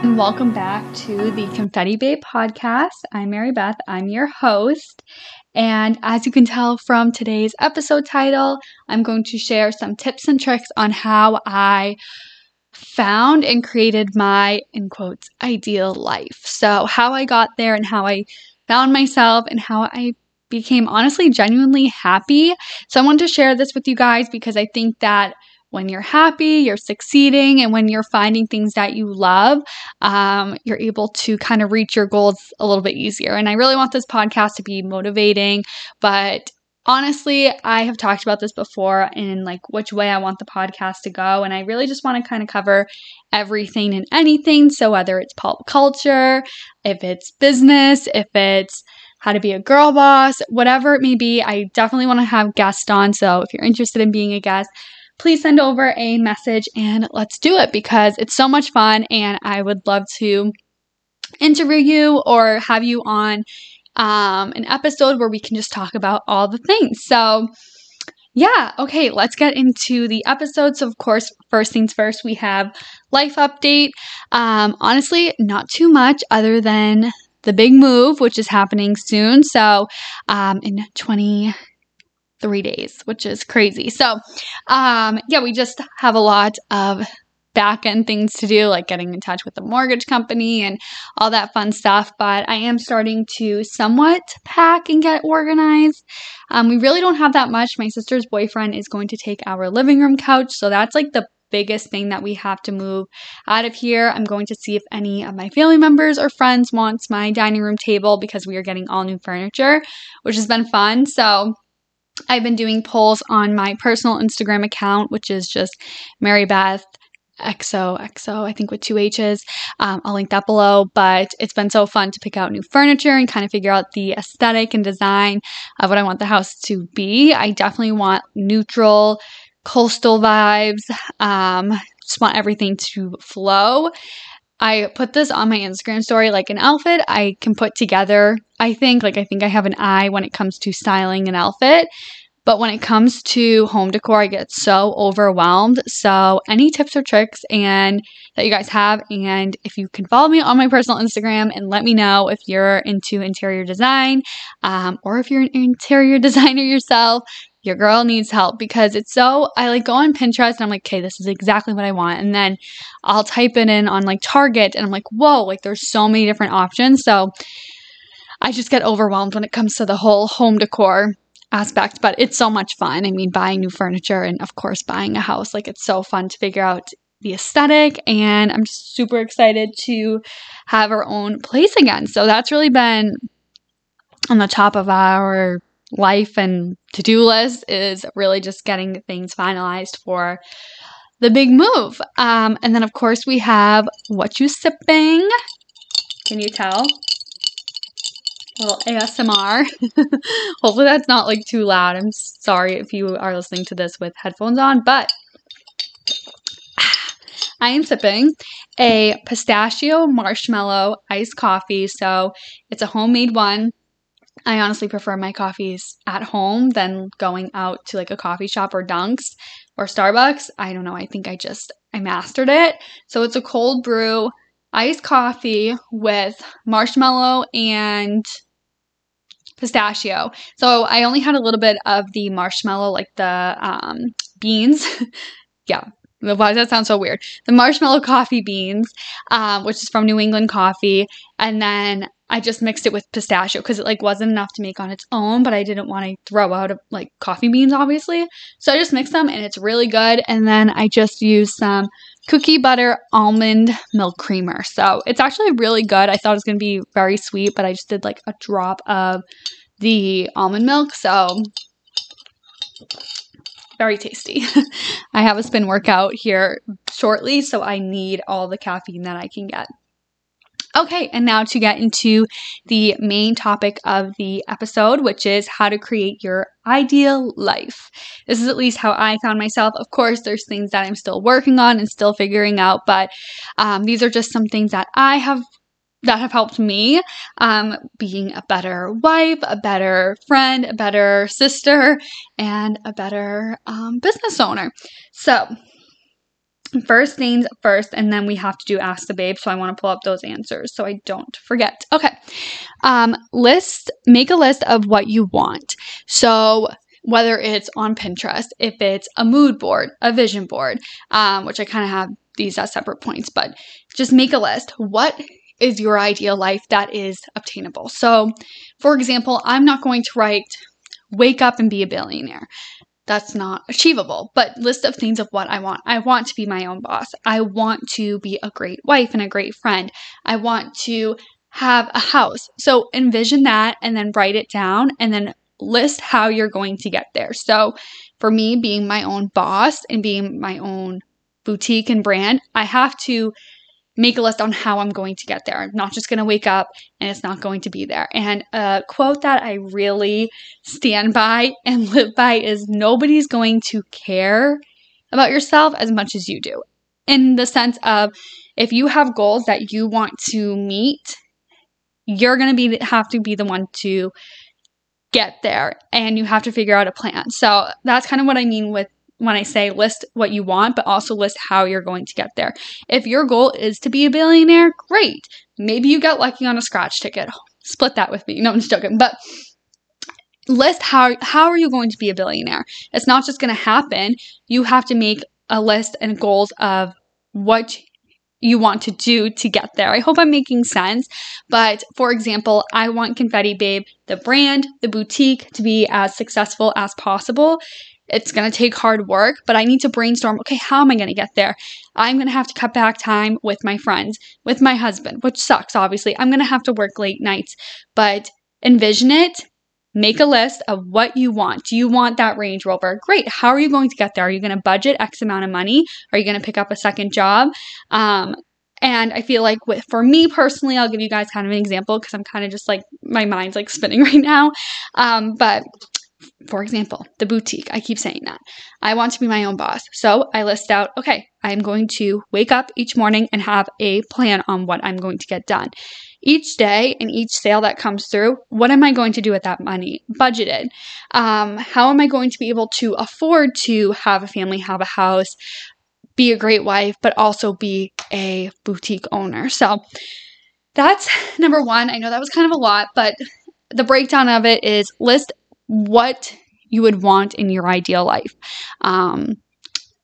and welcome back to the Confetti Babe podcast. I'm Mary Beth, I'm your host. And as you can tell from today's episode title, I'm going to share some tips and tricks on how I found and created my, in quotes, ideal life. So, how I got there and how I found myself and how I became honestly genuinely happy. So, I wanted to share this with you guys because I think that when you're happy, you're succeeding, and when you're finding things that you love, um, you're able to kind of reach your goals a little bit easier. And I really want this podcast to be motivating, but honestly, I have talked about this before in like which way I want the podcast to go. And I really just want to kind of cover everything and anything. So whether it's pop culture, if it's business, if it's how to be a girl boss, whatever it may be, I definitely want to have guests on. So if you're interested in being a guest, please send over a message and let's do it because it's so much fun and I would love to interview you or have you on um, an episode where we can just talk about all the things. So, yeah, okay, let's get into the episode. So, of course, first things first, we have life update. Um, honestly, not too much other than the big move, which is happening soon. So, um, in 20- three days, which is crazy. So, um, yeah, we just have a lot of back end things to do, like getting in touch with the mortgage company and all that fun stuff. But I am starting to somewhat pack and get organized. Um, we really don't have that much. My sister's boyfriend is going to take our living room couch, so that's like the biggest thing that we have to move out of here. I'm going to see if any of my family members or friends wants my dining room table because we are getting all new furniture, which has been fun. So I've been doing polls on my personal Instagram account, which is just Mary Beth XOXO, I think with two H's. Um, I'll link that below. But it's been so fun to pick out new furniture and kind of figure out the aesthetic and design of what I want the house to be. I definitely want neutral, coastal vibes. Um, just want everything to flow. I put this on my Instagram story like an outfit I can put together. I think like I think I have an eye when it comes to styling an outfit. But when it comes to home decor, I get so overwhelmed. So, any tips or tricks and that you guys have, and if you can follow me on my personal Instagram and let me know if you're into interior design, um, or if you're an interior designer yourself, your girl needs help because it's so I like go on Pinterest and I'm like, okay, this is exactly what I want. And then I'll type it in on like Target and I'm like, whoa, like there's so many different options. So I just get overwhelmed when it comes to the whole home decor aspect, but it's so much fun. I mean, buying new furniture and, of course, buying a house. Like, it's so fun to figure out the aesthetic, and I'm just super excited to have our own place again. So, that's really been on the top of our life and to do list is really just getting things finalized for the big move. Um, and then, of course, we have what you sipping. Can you tell? little ASMR. Hopefully that's not like too loud. I'm sorry if you are listening to this with headphones on, but I am sipping a pistachio marshmallow iced coffee. So it's a homemade one. I honestly prefer my coffees at home than going out to like a coffee shop or Dunks or Starbucks. I don't know. I think I just I mastered it. So it's a cold brew iced coffee with marshmallow and pistachio. So I only had a little bit of the marshmallow, like the um, beans. yeah. Why does that sound so weird? The marshmallow coffee beans, um, which is from New England Coffee, and then I just mixed it with pistachio because it like wasn't enough to make on its own, but I didn't want to throw out like coffee beans, obviously. So I just mixed them, and it's really good. And then I just used some cookie butter almond milk creamer. So it's actually really good. I thought it was going to be very sweet, but I just did like a drop of the almond milk. So very tasty. I have a spin workout here shortly, so I need all the caffeine that I can get. Okay, and now to get into the main topic of the episode, which is how to create your ideal life. This is at least how I found myself. Of course, there's things that I'm still working on and still figuring out, but um, these are just some things that I have that have helped me um, being a better wife, a better friend, a better sister, and a better um, business owner. So, first things first, and then we have to do Ask the Babe. So I want to pull up those answers so I don't forget. Okay. Um, list, make a list of what you want. So whether it's on Pinterest, if it's a mood board, a vision board, um, which I kind of have these as separate points, but just make a list. What is your ideal life that is obtainable? So, for example, I'm not going to write wake up and be a billionaire that's not achievable. But list of things of what I want. I want to be my own boss. I want to be a great wife and a great friend. I want to have a house. So envision that and then write it down and then list how you're going to get there. So for me, being my own boss and being my own boutique and brand, I have to make a list on how I'm going to get there. I'm not just going to wake up and it's not going to be there. And a quote that I really stand by and live by is nobody's going to care about yourself as much as you do. In the sense of if you have goals that you want to meet, you're going to be have to be the one to get there and you have to figure out a plan. So that's kind of what I mean with when I say list what you want, but also list how you're going to get there. If your goal is to be a billionaire, great. Maybe you got lucky on a scratch ticket. Split that with me. No, I'm just joking. But list how how are you going to be a billionaire? It's not just going to happen. You have to make a list and goals of what you want to do to get there. I hope I'm making sense. But for example, I want Confetti Babe, the brand, the boutique, to be as successful as possible. It's going to take hard work, but I need to brainstorm okay, how am I going to get there? I'm going to have to cut back time with my friends, with my husband, which sucks, obviously. I'm going to have to work late nights, but envision it. Make a list of what you want. Do you want that Range Rover? Great. How are you going to get there? Are you going to budget X amount of money? Are you going to pick up a second job? Um, and I feel like with for me personally, I'll give you guys kind of an example because I'm kind of just like my mind's like spinning right now. Um, but for example, the boutique. I keep saying that. I want to be my own boss. So I list out, okay, I'm going to wake up each morning and have a plan on what I'm going to get done. Each day and each sale that comes through, what am I going to do with that money? Budgeted. Um, how am I going to be able to afford to have a family, have a house, be a great wife, but also be a boutique owner? So that's number one. I know that was kind of a lot, but the breakdown of it is list what you would want in your ideal life. Um,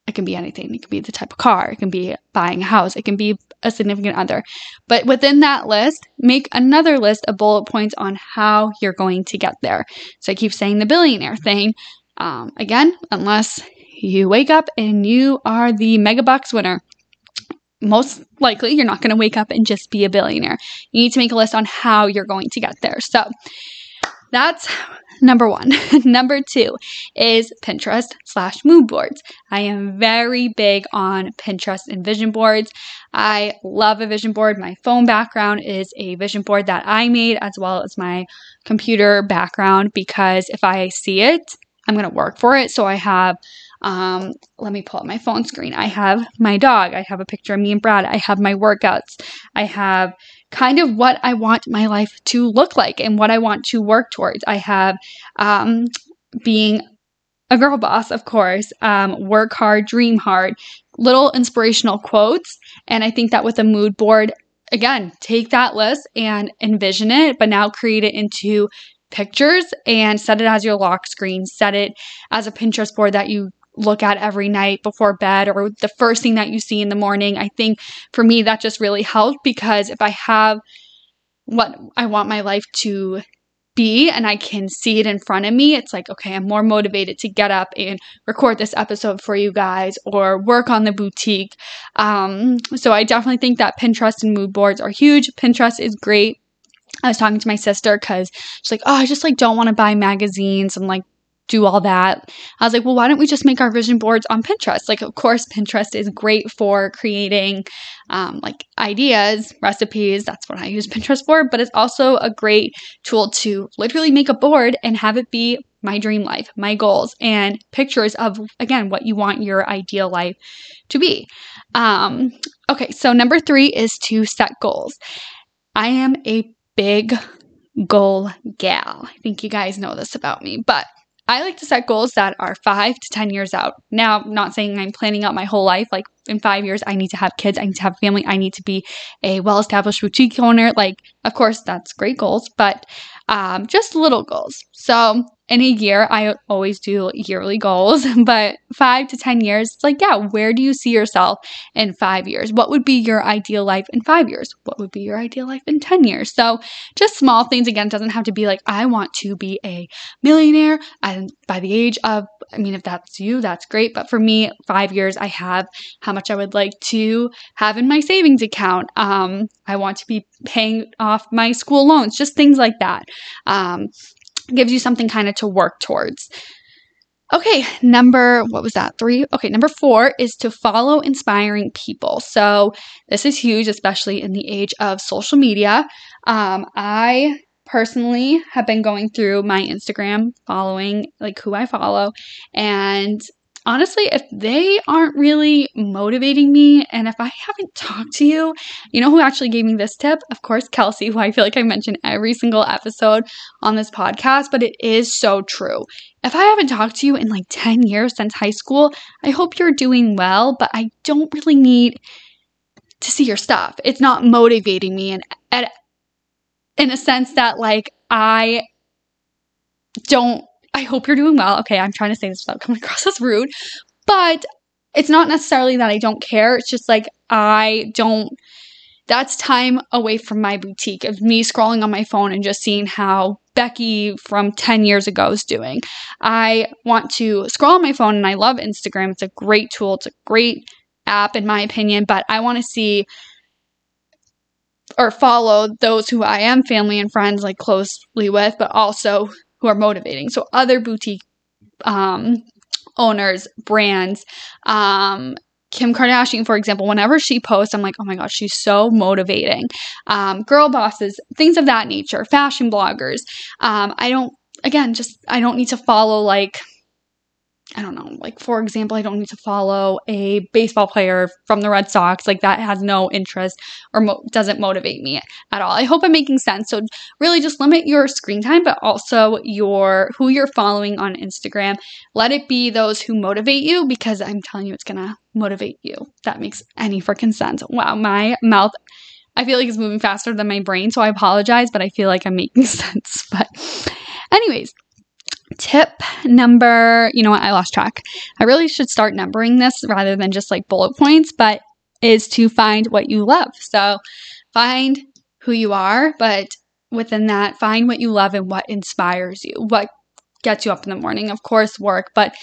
it can be anything. It can be the type of car. It can be buying a house. It can be a significant other. But within that list, make another list of bullet points on how you're going to get there. So I keep saying the billionaire thing. Um, again, unless you wake up and you are the mega bucks winner, most likely you're not going to wake up and just be a billionaire. You need to make a list on how you're going to get there. So that's number one. number two is Pinterest slash mood boards. I am very big on Pinterest and vision boards. I love a vision board. My phone background is a vision board that I made as well as my computer background because if I see it, I'm going to work for it. So I have um, let me pull up my phone screen. I have my dog. I have a picture of me and Brad. I have my workouts. I have kind of what I want my life to look like and what I want to work towards. I have um, being a girl boss, of course, um, work hard, dream hard, little inspirational quotes. And I think that with a mood board, again, take that list and envision it, but now create it into pictures and set it as your lock screen, set it as a Pinterest board that you look at every night before bed or the first thing that you see in the morning. I think for me, that just really helped because if I have what I want my life to be and I can see it in front of me, it's like, okay, I'm more motivated to get up and record this episode for you guys or work on the boutique. Um, so I definitely think that Pinterest and mood boards are huge. Pinterest is great. I was talking to my sister because she's like, oh, I just like don't want to buy magazines and like do all that. I was like, well, why don't we just make our vision boards on Pinterest? Like, of course, Pinterest is great for creating um, like ideas, recipes. That's what I use Pinterest for. But it's also a great tool to literally make a board and have it be my dream life, my goals, and pictures of, again, what you want your ideal life to be. Um, okay, so number three is to set goals. I am a big goal gal. I think you guys know this about me, but I like to set goals that are five to 10 years out. Now, not saying I'm planning out my whole life. Like in five years, I need to have kids. I need to have family. I need to be a well established boutique owner. Like, of course, that's great goals, but um, just little goals. So in a year, I always do yearly goals, but five to 10 years, it's like, yeah, where do you see yourself in five years? What would be your ideal life in five years? What would be your ideal life in 10 years? So just small things. Again, doesn't have to be like, I want to be a millionaire and by the age of, I mean, if that's you, that's great. But for me, five years, I have how much I would like to have in my savings account. Um, I want to be paying off my school loans, just things like that. Um, gives you something kind of to work towards. Okay, number, what was that? Three? Okay, number four is to follow inspiring people. So, this is huge, especially in the age of social media. Um, I personally have been going through my Instagram, following like who I follow, and honestly, if they aren't really motivating me and if I haven't talked to you, you know who actually gave me this tip? Of course, Kelsey, who I feel like I mention every single episode on this podcast, but it is so true. If I haven't talked to you in like 10 years since high school, I hope you're doing well, but I don't really need to see your stuff. It's not motivating me and, and in a sense that like I don't I hope you're doing well. Okay, I'm trying to say this without coming across as rude, but it's not necessarily that I don't care. It's just like I don't. That's time away from my boutique of me scrolling on my phone and just seeing how Becky from 10 years ago is doing. I want to scroll on my phone and I love Instagram. It's a great tool, it's a great app, in my opinion, but I want to see or follow those who I am family and friends like closely with, but also who are motivating. So other boutique um, owners, brands, um, Kim Kardashian, for example, whenever she posts, I'm like, oh my gosh, she's so motivating. Um, girl bosses, things of that nature, fashion bloggers. Um, I don't, again, just, I don't need to follow like I don't know, like for example, I don't need to follow a baseball player from the Red Sox. Like that has no interest or mo- doesn't motivate me at all. I hope I'm making sense. So really just limit your screen time, but also your who you're following on Instagram. Let it be those who motivate you because I'm telling you it's going to motivate you. That makes any freaking sense. Wow, my mouth I feel like it's moving faster than my brain, so I apologize, but I feel like I'm making sense. But anyways, Tip number, you know what, I lost track. I really should start numbering this rather than just like bullet points, but is to find what you love. So find who you are, but within that, find what you love and what inspires you, what gets you up in the morning. Of course, work, but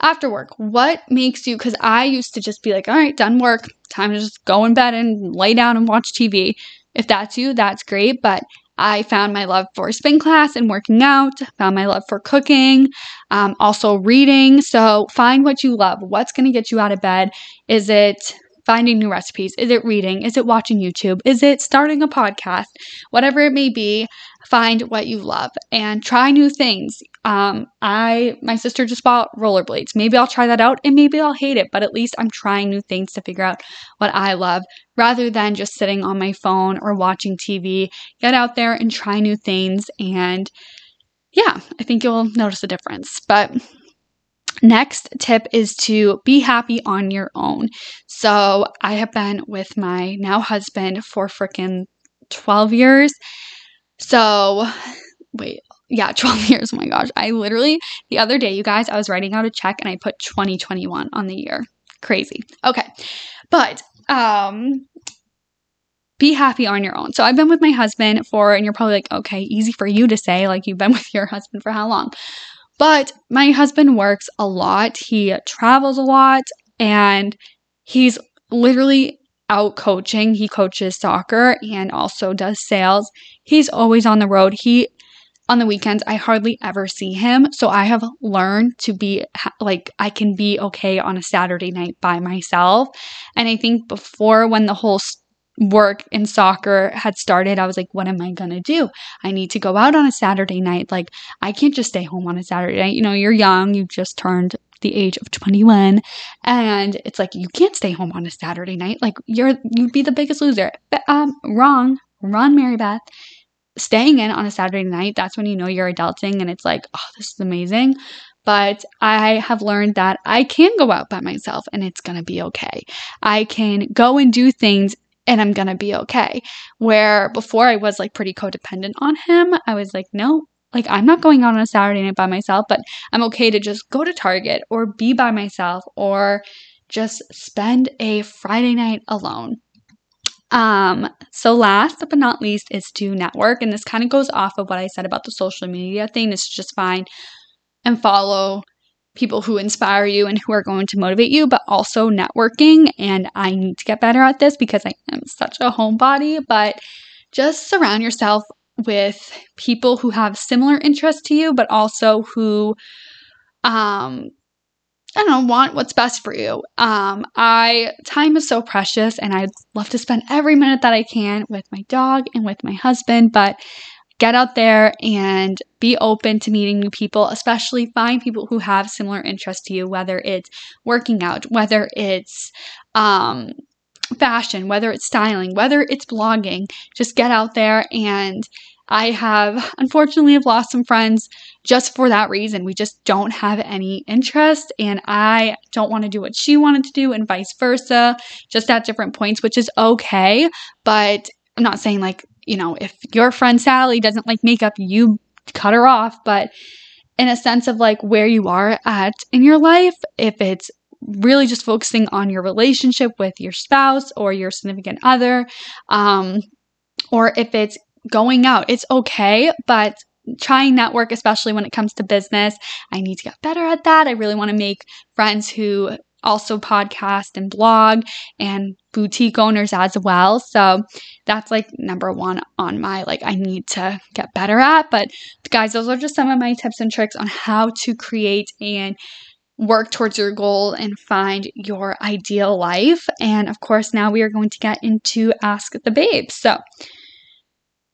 after work, what makes you? Because I used to just be like, all right, done work, time to just go in bed and lay down and watch TV. If that's you, that's great. But I found my love for spin class and working out, found my love for cooking, um, also reading. So find what you love. What's going to get you out of bed? Is it finding new recipes? Is it reading? Is it watching YouTube? Is it starting a podcast? Whatever it may be, find what you love and try new things. Um, I my sister just bought rollerblades. Maybe I'll try that out and maybe I'll hate it, but at least I'm trying new things to figure out what I love rather than just sitting on my phone or watching TV. Get out there and try new things and yeah, I think you'll notice a difference. But Next tip is to be happy on your own. So I have been with my now husband for freaking 12 years. So wait, yeah, 12 years. Oh my gosh. I literally, the other day, you guys, I was writing out a check and I put 2021 on the year. Crazy. Okay. But, um, be happy on your own. So I've been with my husband for, and you're probably like, okay, easy for you to say, like you've been with your husband for how long? But my husband works a lot, he travels a lot, and he's literally out coaching. He coaches soccer and also does sales. He's always on the road. He on the weekends I hardly ever see him. So I have learned to be like I can be okay on a Saturday night by myself. And I think before when the whole work in soccer had started, I was like, what am I going to do? I need to go out on a Saturday night. Like, I can't just stay home on a Saturday night. You know, you're young, you've just turned the age of 21 and it's like you can't stay home on a Saturday night like you're you'd be the biggest loser but, um wrong wrong Mary Beth staying in on a Saturday night, that's when you know you're adulting and it's like, oh, this is amazing. But I have learned that I can go out by myself and it's going to be okay. I can go and do things and I'm going to be okay. Where before I was like pretty codependent on him, I was like, no, like I'm not going out on a Saturday night by myself, but I'm okay to just go to Target or be by myself or just spend a Friday night alone. Um, so last but not least is to network. And this kind of goes off of what I said about the social media thing. Is just find and follow people who inspire you and who are going to motivate you, but also networking. And I need to get better at this because I am such a homebody, but just surround yourself with people who have similar interests to you, but also who um I don't know, want what's best for you. Um, I time is so precious and I'd love to spend every minute that I can with my dog and with my husband, but get out there and be open to meeting new people, especially find people who have similar interests to you, whether it's working out, whether it's um, fashion, whether it's styling, whether it's blogging. Just get out there and I have unfortunately have lost some friends just for that reason. We just don't have any interest and I don't want to do what she wanted to do and vice versa, just at different points, which is okay, but I'm not saying like you know, if your friend Sally doesn't like makeup, you cut her off. But in a sense of like where you are at in your life, if it's really just focusing on your relationship with your spouse or your significant other, um, or if it's going out, it's okay, but trying network, especially when it comes to business. I need to get better at that. I really want to make friends who also podcast and blog and boutique owners as well. So that's like number one on my like I need to get better at. But guys, those are just some of my tips and tricks on how to create and work towards your goal and find your ideal life. And of course, now we are going to get into Ask the Babe. So,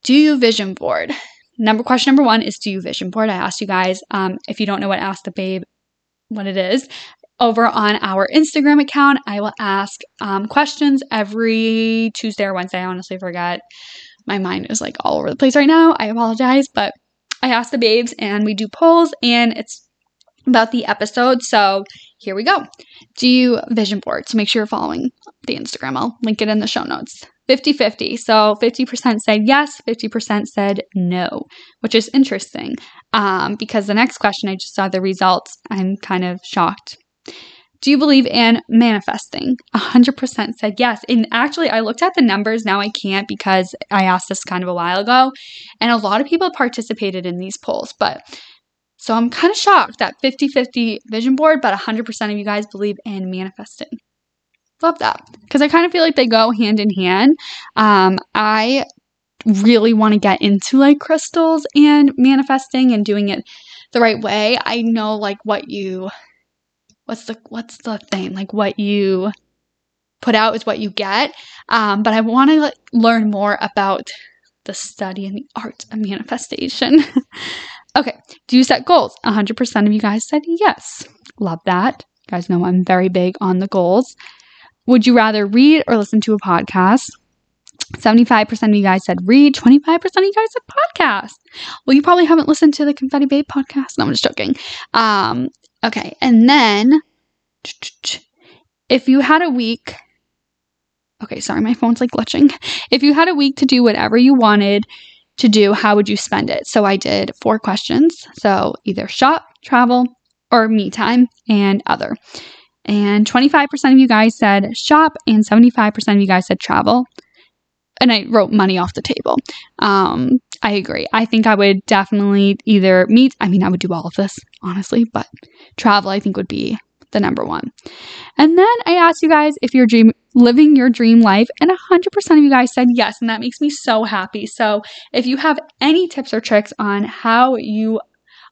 do you vision board? Number question number one is do you vision board? I asked you guys um, if you don't know what Ask the Babe what it is over on our Instagram account. I will ask um, questions every Tuesday or Wednesday. I honestly forget. My mind is like all over the place right now. I apologize, but I ask the babes and we do polls and it's about the episode. So here we go. Do you vision board? So make sure you're following the Instagram. I'll link it in the show notes. 50 50. So 50% said yes, 50% said no, which is interesting um, because the next question I just saw the results. I'm kind of shocked do you believe in manifesting? 100% said yes. And actually, I looked at the numbers. Now I can't because I asked this kind of a while ago. And a lot of people participated in these polls. But so I'm kind of shocked that 50 50 vision board, but 100% of you guys believe in manifesting. Love that. Because I kind of feel like they go hand in hand. Um, I really want to get into like crystals and manifesting and doing it the right way. I know like what you what's the what's the thing? Like what you put out is what you get. Um, but i want to learn more about the study and the art of manifestation. Okay do you set goals? 100% of you guys said yes. Love that. You guys know i'm very big on the goals. Would you rather read or listen to a podcast? 75% of you guys said read, 25% of you guys said podcast. Well, you probably haven't listened to the Confetti Babe podcast. No, I'm just joking. Um, Okay, and then if you had a week, okay, sorry, my phone's like glitching. If you had a week to do whatever you wanted to do, how would you spend it? So I did four questions. So either shop, travel, or me time and other. And 25% of you guys said shop, and 75% of you guys said travel. And I wrote money off the table. Um, I agree. I think I would definitely either meet, I mean, I would do all of this, honestly, but travel, I think, would be the number one. And then I asked you guys if you're dream living your dream life, and 100% of you guys said yes, and that makes me so happy. So if you have any tips or tricks on how you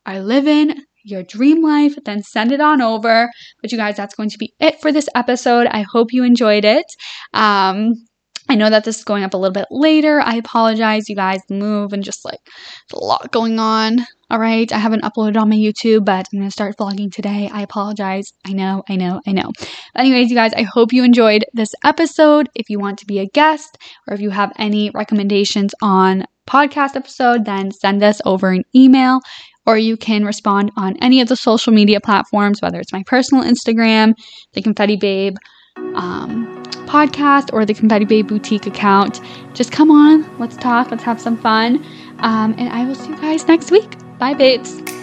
are living your dream life, then send it on over. But you guys, that's going to be it for this episode. I hope you enjoyed it. Um, I know that this is going up a little bit later. I apologize, you guys. Move and just like a lot going on. All right, I haven't uploaded on my YouTube, but I'm gonna start vlogging today. I apologize. I know, I know, I know. But anyways, you guys, I hope you enjoyed this episode. If you want to be a guest or if you have any recommendations on podcast episode, then send us over an email or you can respond on any of the social media platforms, whether it's my personal Instagram, the Confetti Babe um, podcast, or the Confetti Babe Boutique account. Just come on, let's talk, let's have some fun. Um, and I will see you guys next week. Bye, babes.